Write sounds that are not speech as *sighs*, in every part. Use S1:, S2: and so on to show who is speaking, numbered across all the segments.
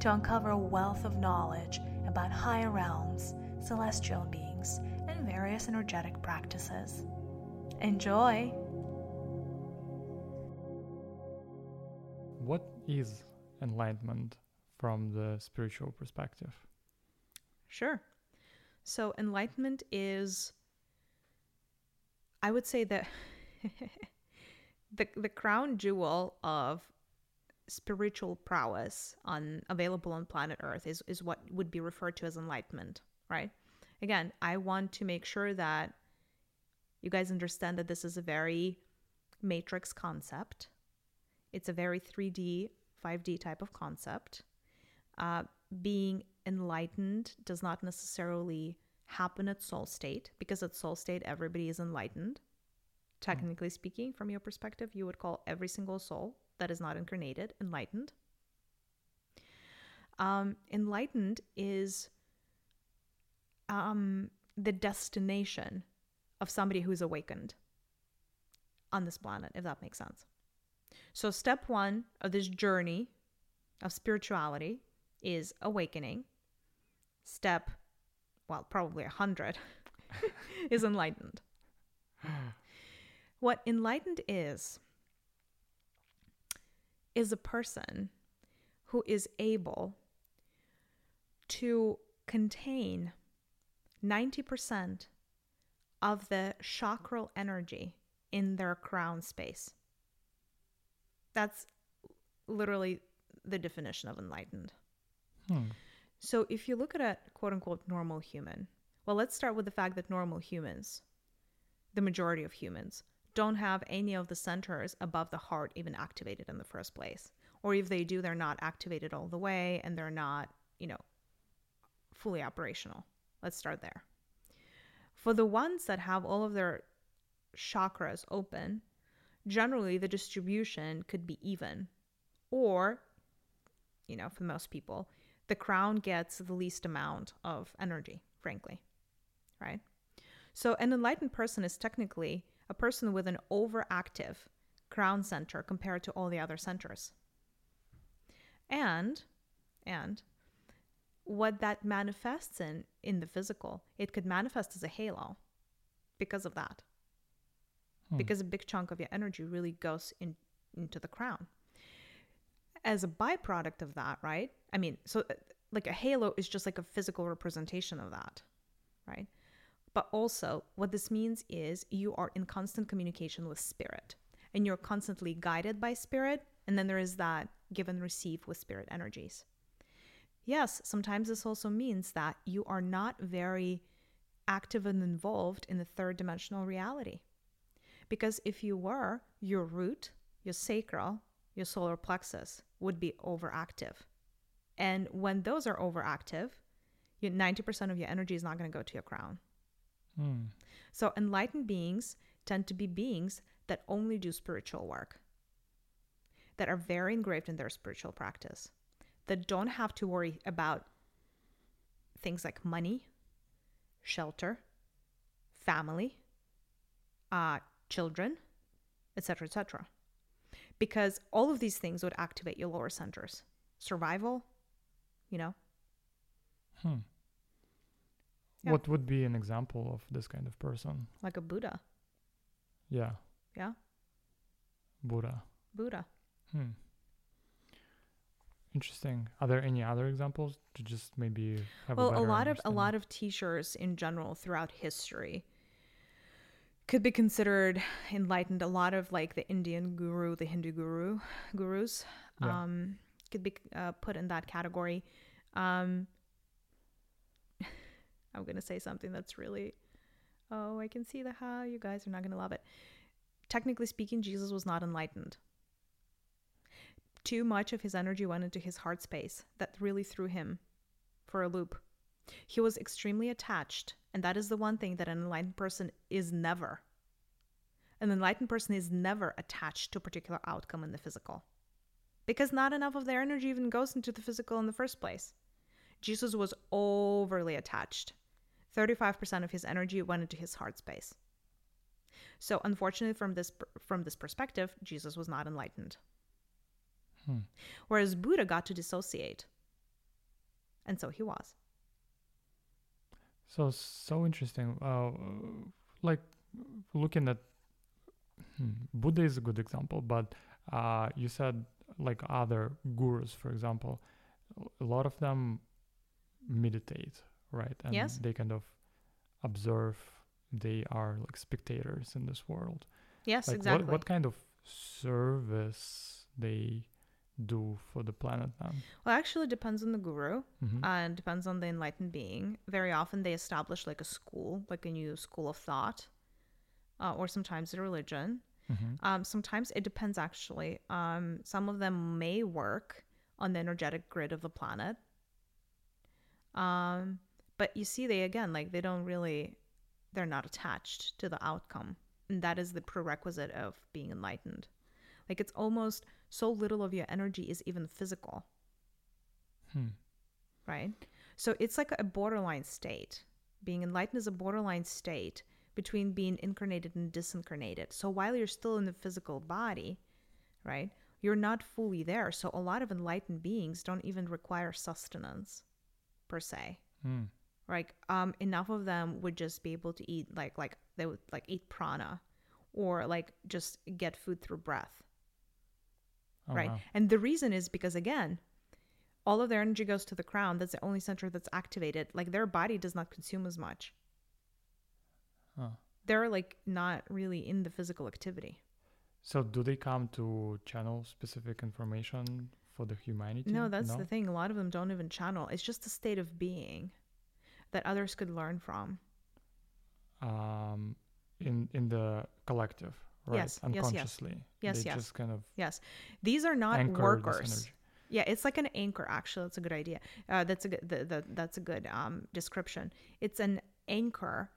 S1: to uncover a wealth of knowledge about higher realms, celestial beings, and various energetic practices. Enjoy!
S2: What is enlightenment from the spiritual perspective?
S3: Sure. So, enlightenment is, I would say that *laughs* the, the crown jewel of spiritual prowess on available on planet earth is, is what would be referred to as enlightenment right? Again i want to make sure that you guys understand that this is a very matrix concept. It's a very 3d 5d type of concept. Uh, being enlightened does not necessarily happen at soul state because at soul state everybody is enlightened. Technically speaking from your perspective you would call every single soul that is not incarnated enlightened. Um, enlightened is um, the destination of somebody who's awakened on this planet, if that makes sense. So, step one of this journey of spirituality is awakening. Step, well, probably a hundred, *laughs* is enlightened. *laughs* what enlightened is, is a person who is able to contain 90% of the chakral energy in their crown space. That's literally the definition of enlightened. Hmm. So if you look at a quote unquote normal human, well, let's start with the fact that normal humans, the majority of humans, don't have any of the centers above the heart even activated in the first place. Or if they do, they're not activated all the way and they're not, you know, fully operational. Let's start there. For the ones that have all of their chakras open, generally the distribution could be even. Or, you know, for most people, the crown gets the least amount of energy, frankly, right? So, an enlightened person is technically a person with an overactive crown center compared to all the other centers. And and what that manifests in in the physical, it could manifest as a halo because of that. Hmm. Because a big chunk of your energy really goes in into the crown. As a byproduct of that, right? I mean, so uh, like a halo is just like a physical representation of that, right? But also, what this means is you are in constant communication with spirit and you're constantly guided by spirit. And then there is that give and receive with spirit energies. Yes, sometimes this also means that you are not very active and involved in the third dimensional reality. Because if you were, your root, your sacral, your solar plexus would be overactive. And when those are overactive, 90% of your energy is not going to go to your crown. Mm. So, enlightened beings tend to be beings that only do spiritual work, that are very engraved in their spiritual practice, that don't have to worry about things like money, shelter, family, uh, children, etc., etc. Because all of these things would activate your lower centers. Survival, you know.
S2: Hmm. Yeah. What would be an example of this kind of person?
S3: Like a Buddha.
S2: Yeah.
S3: Yeah.
S2: Buddha.
S3: Buddha.
S2: Hmm. Interesting. Are there any other examples to just maybe have
S3: well,
S2: a,
S3: a lot of a lot of teachers in general throughout history could be considered enlightened. A lot of like the Indian guru, the Hindu guru, gurus, yeah. um, could be uh, put in that category. Um, I'm going to say something that's really, oh, I can see the how you guys are not going to love it. Technically speaking, Jesus was not enlightened. Too much of his energy went into his heart space that really threw him for a loop. He was extremely attached, and that is the one thing that an enlightened person is never. An enlightened person is never attached to a particular outcome in the physical because not enough of their energy even goes into the physical in the first place. Jesus was overly attached. 35% of his energy went into his heart space. So unfortunately from this from this perspective, Jesus was not enlightened.
S2: Hmm.
S3: Whereas Buddha got to dissociate. And so he was.
S2: So so interesting. Uh, like looking at hmm, Buddha is a good example, but uh, you said like other gurus, for example, a lot of them meditate, right? And
S3: Yes.
S2: they kind of observe. They are like spectators in this world.
S3: Yes,
S2: like
S3: exactly.
S2: what what kind of service they do for the planet then?
S3: Well, actually, it depends on the guru
S2: Mhm.
S3: and depends on the enlightened being. Very often, they establish like a school, like a new school of thought, uh, or sometimes a religion.
S2: Mhm.
S3: Um, sometimes it depends, actually. Um, some of them may work on the energetic grid of the planet. Um, but you see, they again, like, they don't really, they're not attached to the outcome. And that is the prerequisite of being enlightened. Like, it's almost so little of your energy is even physical
S2: Hmm.
S3: right? So it's like a borderline state. Being enlightened is a borderline state between being incarnated and disincarnated. So while you're still in the physical body, right, you're not fully there. So a lot of enlightened beings don't even require sustenance per se.
S2: Hmm.
S3: Like um enough of them would just be able to eat like like they would like eat prana or like just get food through breath
S2: Oh,
S3: right?
S2: wow.
S3: And the reason is because again, all of their energy goes to the crown. That's the only center that's activated. Like their body does not consume as much.
S2: Huh.
S3: They're like not really in the physical activity.
S2: So do they come to channel specific information for the humanity?
S3: No, that's the thing. A lot of them don't even channel. It's just a state of being that others could learn from.
S2: Um, in in the collective, right?
S3: Yes, yes, yes.
S2: Unconsciously.
S3: Yes,
S2: they
S3: yes.
S2: just kind of
S3: Yes, these are not workers. Yeah, it's like an anchor. Actually, that's a good idea. Uh, that's a good. The, the, that's a good um, description. It's an anchor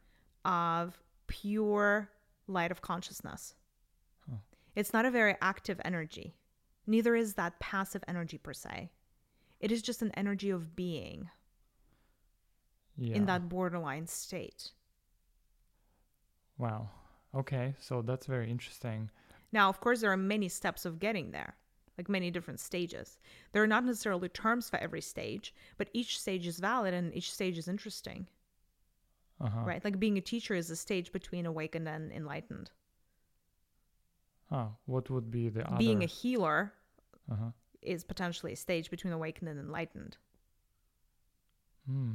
S3: of pure light of consciousness.
S2: Huh.
S3: It's not a very active energy. Neither is that passive energy per se. It is just an energy of being
S2: Yeah.
S3: in that borderline state.
S2: Wow. Okay, so that's very interesting.
S3: Now, of course, there are many steps of getting there, like many different stages. There are not necessarily terms for every stage, but each stage is valid and each stage is interesting.
S2: Uh-huh.
S3: right? Like being a teacher is a stage between awakened and enlightened.
S2: Huh. What would be the other?
S3: Being a healer
S2: uh-huh.
S3: is potentially a stage between awakened and enlightened.
S2: Hmm.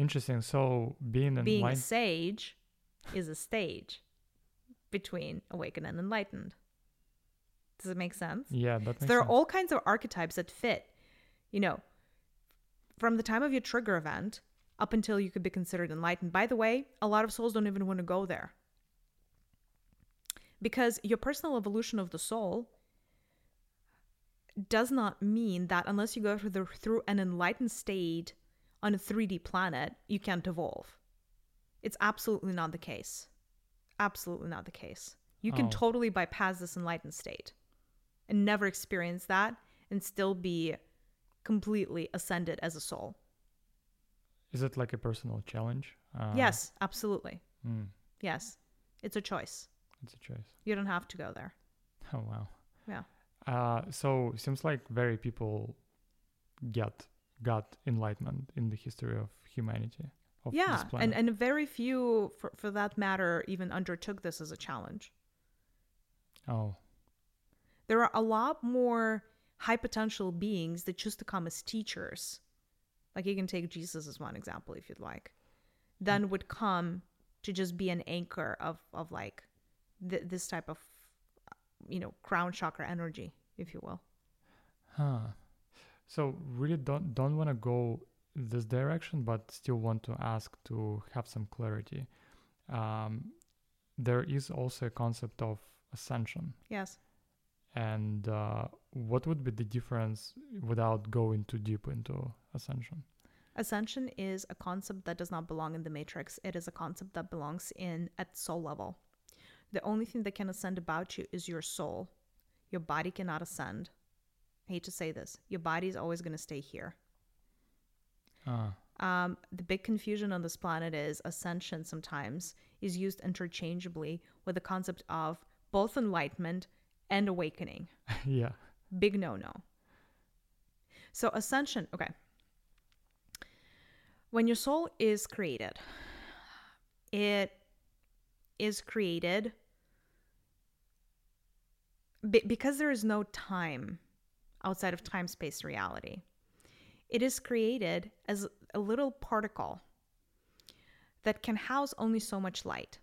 S2: Interesting. So being an
S3: being a sage is a stage between awakened and enlightened. Does it make sense?
S2: Yeah, that
S3: So there are all kinds of archetypes that fit. You know, from the time of your trigger event up until you could be considered enlightened. By the way, a lot of souls don't even want to go there. Because your personal evolution of the soul does not mean that unless you go through, the, through an enlightened state on a 3D planet, you can't evolve. It's absolutely not the case. Absolutely not the case. You can
S2: Oh.
S3: totally bypass this enlightened state and never experience that and still be completely ascended as a soul.
S2: Is it like a personal challenge? Uh,
S3: yes, absolutely.
S2: hmm,
S3: Yes. It's a choice.
S2: it's a choice.
S3: You don't have to go there. *laughs*
S2: Oh wow.
S3: Yeah.
S2: Uh, so seems like very people get got enlightenment in the history of humanity. Of
S3: yeah. And and very few for, for that matter even undertook this as a challenge.
S2: oh,
S3: There are a lot more high potential beings that choose to come as teachers. Like you can take Jesus as one example if you'd like. Then would come to just be an anchor of of like th- this type of you know crown chakra energy, if you will.
S2: huh. So really don't don't want to go this direction, but still want to ask to have some clarity. Um, there is also a concept of ascension.
S3: Yes.
S2: And uh, what would be the difference without going too deep into ascension?
S3: Ascension is a concept that does not belong in the matrix. It is a concept that belongs in at soul level. The only thing that can ascend about you is your soul. Your body cannot ascend. I hate to say this. Your body is always going to stay here.
S2: Ah,
S3: Um, the big confusion on this planet is ascension sometimes is used interchangeably with the concept of both enlightenment and awakening. *laughs*
S2: yeah.
S3: Big no no. So, ascension, okay. When your soul is created, it is created be- because there is no time outside of time space reality. It is created as a little particle that can house only so much light.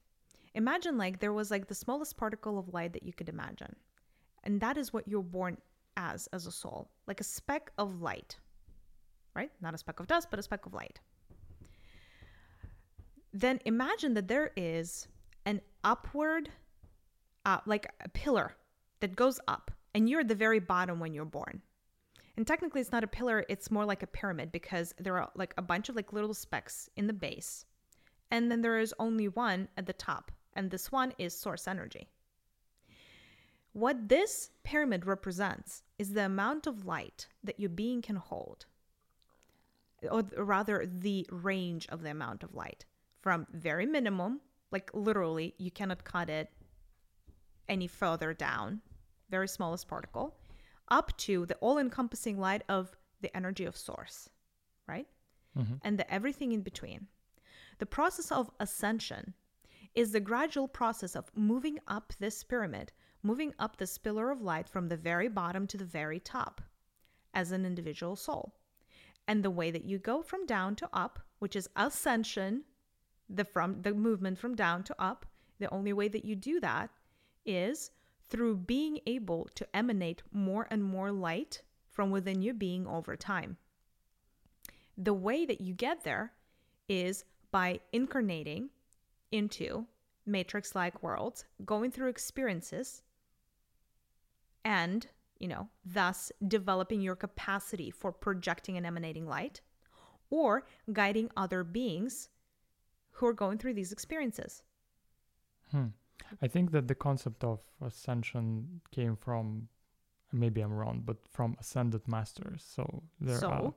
S3: Imagine like there was like the smallest particle of light that you could imagine. And that is what you're born as as a soul, like a speck of light. Right? Not a speck of dust, but a speck of light. Then imagine that there is an upward uh, like a pillar that goes up and you're at the very bottom when you're born. And technically it's not a pillar, it's more like a pyramid because there are like a bunch of like little specks in the base. And then there is only one at the top, and this one is source energy. What this pyramid represents is the amount of light that your being can hold, or rather, the range of the amount of light from very minimum, like literally, you cannot cut it any further down, very smallest particle, up to the all encompassing light of the energy of source, right? Mm-hmm. And the everything in between. The process of ascension is the gradual process of moving up this pyramid, moving up this pillar of light from the very bottom to the very top as an individual soul. And the way that you go from down to up, which is ascension, the from the movement from down to up, the only way that you do that is through being able to emanate more and more light from within your being over time. The way that you get there is by incarnating into matrix like worlds, going through experiences, and, you know, thus developing your capacity for projecting and emanating light, or guiding other beings who are going through these experiences.
S2: Hmm. I think that the concept of ascension came from, maybe I'm wrong, but from ascended masters. So there
S3: So?
S2: are.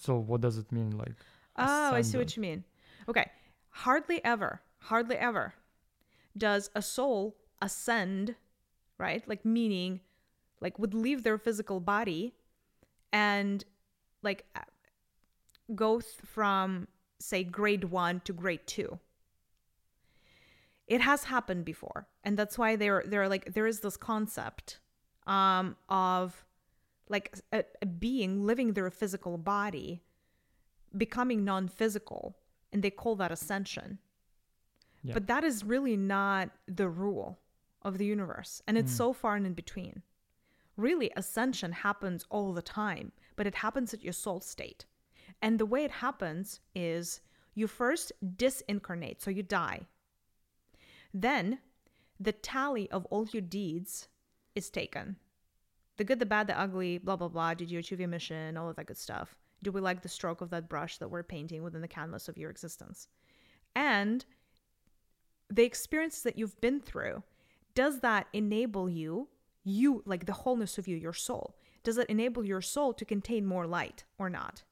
S2: So what does it mean? Like,
S3: Oh, I see what you mean. Okay. Hardly ever, hardly ever does a soul ascend, right? Like, meaning, like, would leave their physical body and, like, uh, go th- from, say, grade one to grade two. It has happened before. And that's why they're, they're like, there is this concept um, of, like, a, a being living their physical body becoming non physical, and they call that ascension.
S2: Yeah.
S3: But that is really not the rule of the universe, and it's so far and in between. Really, ascension happens all the time, but it happens at your soul state. And the way it happens is you first disincarnate, so you die. Then the tally of all your deeds is taken the good, the bad, the ugly, blah, blah, blah. Did you achieve your mission? All of that good stuff. Do we like the stroke of that brush that we're painting within the canvas of your existence? And the experience that you've been through, does that enable you, you, like the wholeness of you, your soul, does it enable your soul to contain more light or not?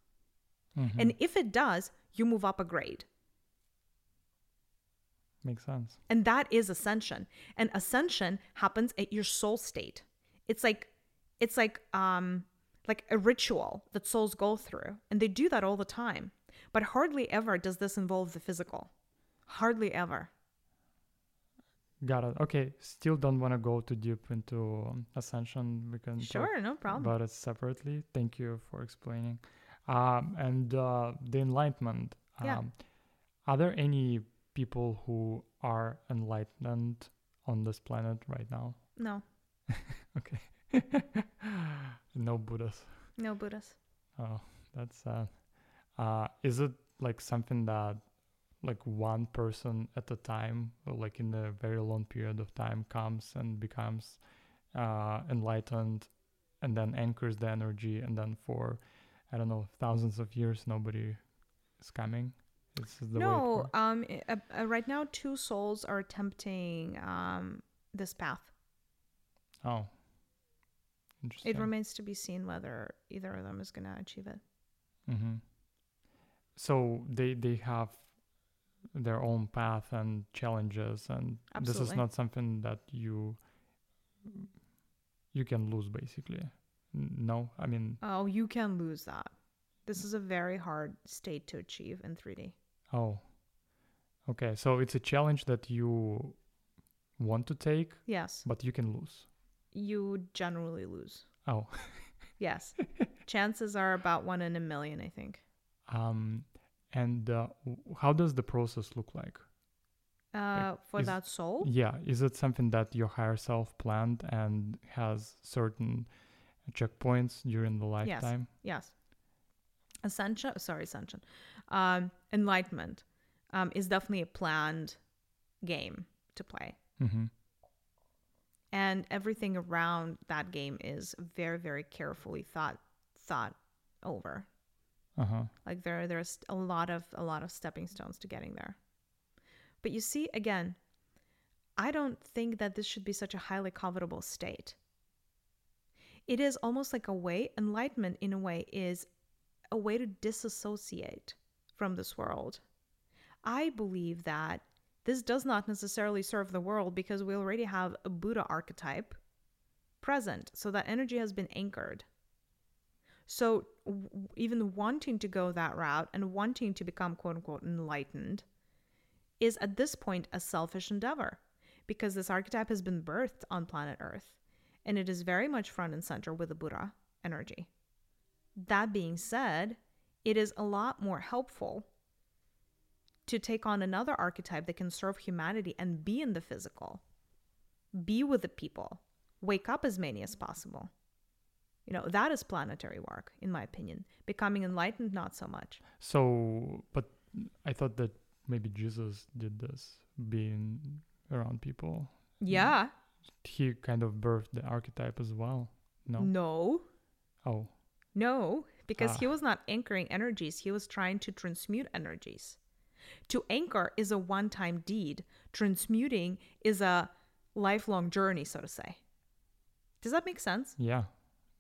S3: Mm-hmm. And if it does, you move up a grade.
S2: Makes sense.
S3: And that is ascension. And ascension happens at your soul state. It's like it's like um like a ritual that souls go through. And they do that all the time. But hardly ever does this involve the physical. Hardly ever.
S2: Got it. Okay. Still don't want to go too deep into um, ascension. We can
S3: Sure, no problem.
S2: about it separately. Thank you for explaining. Um, and uh, the enlightenment. Um,
S3: Yeah.
S2: Are there any people who are enlightened on this planet right now?
S3: No. *laughs*
S2: Okay. *laughs* no Buddhas.
S3: No Buddhas.
S2: Oh, that's sad. Uh, is it like something that, like one person at a time, or like in a very long period of time, comes and becomes uh, enlightened, and then anchors the energy, and then for I don't know thousands of years nobody is coming. This is the
S3: no, um, uh, uh, right now two souls are attempting um this path.
S2: Oh. Interesting.
S3: It remains to be seen whether either of them is going to achieve it.
S2: Mm-hmm. So they they have their own path and challenges, and this is not something that you you can lose. Basically, no. I mean,
S3: Oh, you can lose that. This is a very hard state to achieve in 3D.
S2: Oh, okay. So it's a challenge that you want to take,
S3: Yes,
S2: but you can lose.
S3: you generally lose.
S2: Oh, *laughs*
S3: Yes. Chances are about one in a million, I think.
S2: um, and uh, how does the process look like?
S3: Uh, for
S2: is-
S3: that soul,
S2: Yeah, is it something that your higher self planned and has certain checkpoints during the lifetime?
S3: Yes. yes. Ascension, sorry, ascension. Um, enlightenment um, is definitely a planned game to play.
S2: Mm-hmm.
S3: and everything around that game is very very carefully thought thought over
S2: Uh huh.
S3: like there there's a lot of a lot of stepping stones to getting there but you see again i don't think that this should be such a highly covetable state it is almost like a way enlightenment in a way is a way to disassociate from this world i believe that this does not necessarily serve the world because we already have a buddha archetype present so that energy has been anchored so, w- even wanting to go that route and wanting to become quote unquote enlightened is at this point a selfish endeavor because this archetype has been birthed on planet Earth and it is very much front and center with the Buddha energy. That being said, it is a lot more helpful to take on another archetype that can serve humanity and be in the physical, be with the people, wake up as many as possible. You know, that is planetary work, in my opinion. Becoming enlightened, not so much.
S2: So, but I thought that maybe Jesus did this, being around people.
S3: Yeah.
S2: He kind of birthed the archetype as well. No.
S3: No.
S2: Oh.
S3: No. Because
S2: Ah.
S3: he was not anchoring energies, he was trying to transmute energies. To anchor is a one time deed, transmuting is a lifelong journey, so to say. Does that make sense?
S2: Yeah,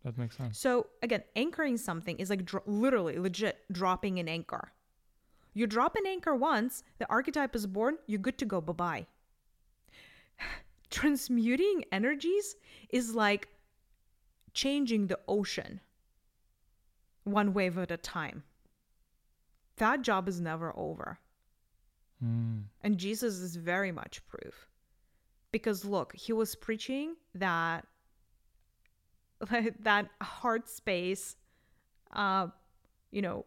S2: that makes sense.
S3: So again, anchoring something is like dro- literally legit dropping an anchor. You drop an anchor once, the archetype is born, you're good to go. Bye bye. *sighs* Transmuting energies is like changing the ocean one wave at a time. That job is never over.
S2: Mm.
S3: And Jesus is very much proof. Because look, he was preaching that *laughs* that heart space uh you know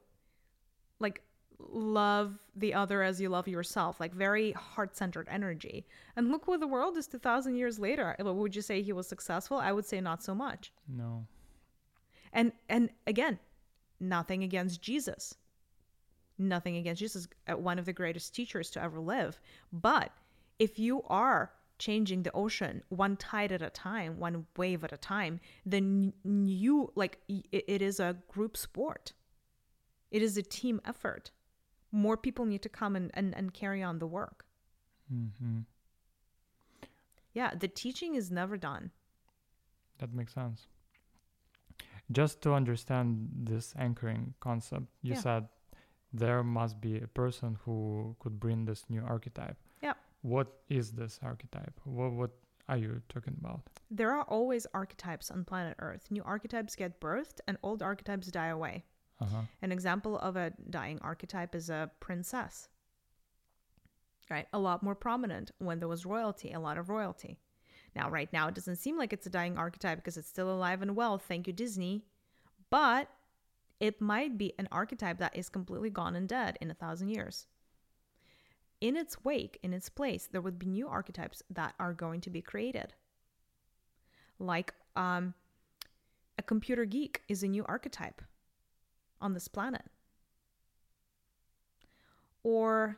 S3: like love the other as you love yourself like very heart-centered energy and look where the world is 2000 years later would you say he was successful i would say not so much
S2: No.
S3: and and again nothing against jesus. Nothing against jesus uh, one of the greatest teachers to ever live. But if you are changing the ocean one tide at a time one wave at a time then you like it it is a group sport. It is a team effort. More people need to come and, and, and carry on the work.
S2: Mm-hmm.
S3: yeah the teaching is never done.
S2: That makes sense. Just to understand this anchoring concept, you
S3: Yeah.
S2: said there must be a person who could bring this new archetype.
S3: Yeah.
S2: What is this archetype? What what are you talking about?
S3: there are always archetypes on planet earth new archetypes get birthed and old archetypes die away
S2: Uh huh.
S3: An example of a dying archetype is a princess. Right? A lot more prominent when there was royalty, a lot of royalty. Now, right now, it doesn't seem like it's a dying archetype because it's still alive and well. Thank you, Disney. But it might be an archetype that is completely gone and dead in a thousand years. In its wake, in its place, there would be new archetypes that are going to be created. Like um, a computer geek is a new archetype on this planet. Or,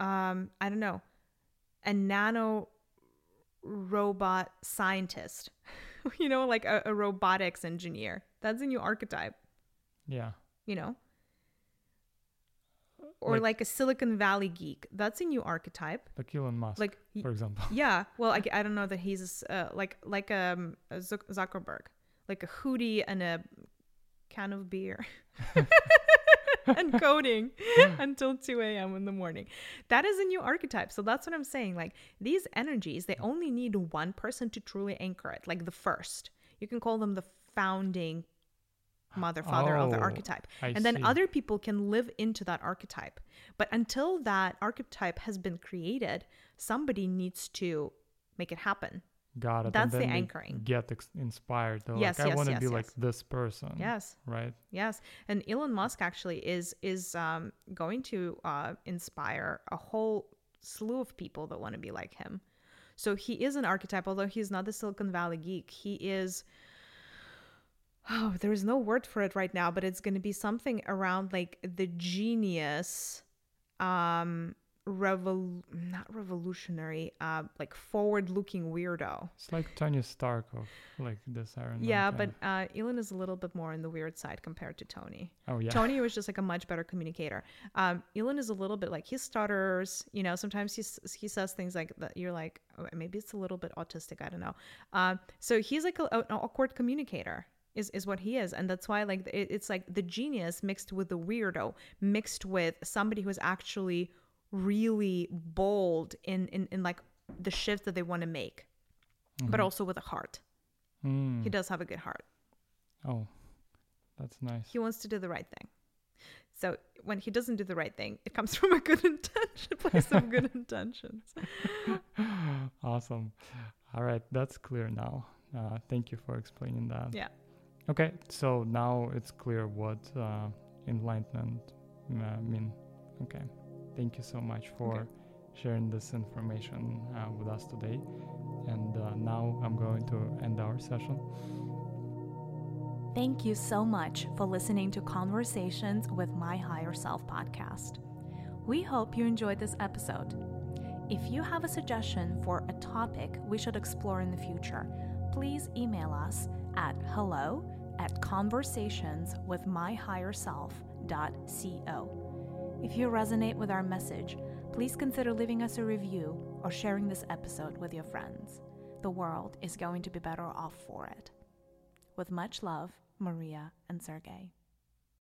S3: um, I don't know, a nano robot scientist, *laughs* you know, like a, a robotics engineer. That's a new archetype.
S2: Yeah.
S3: you know? Or
S2: Like-
S3: like, a Silicon Valley geek. That's a new archetype.
S2: Like Elon Musk,
S3: Like,
S2: for example.
S3: yeah. *laughs* Well, I, I don't know that he's uh, like like um a Zuckerberg, like a hoodie and a can of beer. *laughs* *laughs* and coding until 2 a.m. in the morning. That is a new archetype. So that's what I'm saying. Like these energies, they only need one person to truly anchor it, like the first. You can call them the founding mother, father of the
S2: Oh,
S3: archetype.
S2: I
S3: and then
S2: see.
S3: other people can live into that archetype. But until that archetype has been created, somebody needs to make it happen.
S2: Got it.
S3: That's the anchoring.
S2: Get ex- inspired. They're
S3: Yes,
S2: like, I
S3: yes,
S2: want to
S3: yes,
S2: be like this person.
S3: Yes.
S2: Right.
S3: Yes, and Elon Musk actually is is um, going to uh, inspire a whole slew of people that want to be like him. So he is an archetype, although he's not the Silicon Valley geek. He is. Oh, there is no word for it right now, but it's going to be something around like the genius, um, revol not revolutionary, uh, like forward-looking weirdo.
S2: It's like Tony Stark of like this Iron
S3: Yeah,
S2: kind
S3: but uh, Elon is a little bit more on the weird side compared to Tony.
S2: oh yeah.
S3: Tony was just like a much better communicator. Um, Elon is a little bit like he stutters. You know, sometimes he he says things like that. You're like, oh, maybe it's a little bit autistic. I don't know. Um, so he's like a, an awkward communicator. Is, is what he is and that's why like it, it's like the genius mixed with the weirdo mixed with somebody who's actually really bold in in, in like the shifts that they want to make but also with a heart
S2: Mm.
S3: he does have a good heart
S2: Oh, that's nice.
S3: he wants to do the right thing. So when he doesn't do the right thing, it comes *laughs* from a good intention, place of good *laughs* intentions. *laughs*
S2: awesome. All right, that's clear now. Uh, thank you for explaining that.
S3: Yeah.
S2: Okay, so now it's clear what uh, enlightenment uh, mean. Okay, thank you so much for
S3: Okay.
S2: sharing this information uh, with us today. And uh, now I'm going to end our session.
S1: Thank you so much for listening to Conversations with My Higher Self podcast. We hope you enjoyed this episode. If you have a suggestion for a topic we should explore in the future, please email us at hello at conversationswithmyhigherself.co. If you resonate with our message, please consider leaving us a review or sharing this episode with your friends. The world is going to be better off for it. With much love, Maria and Sergey.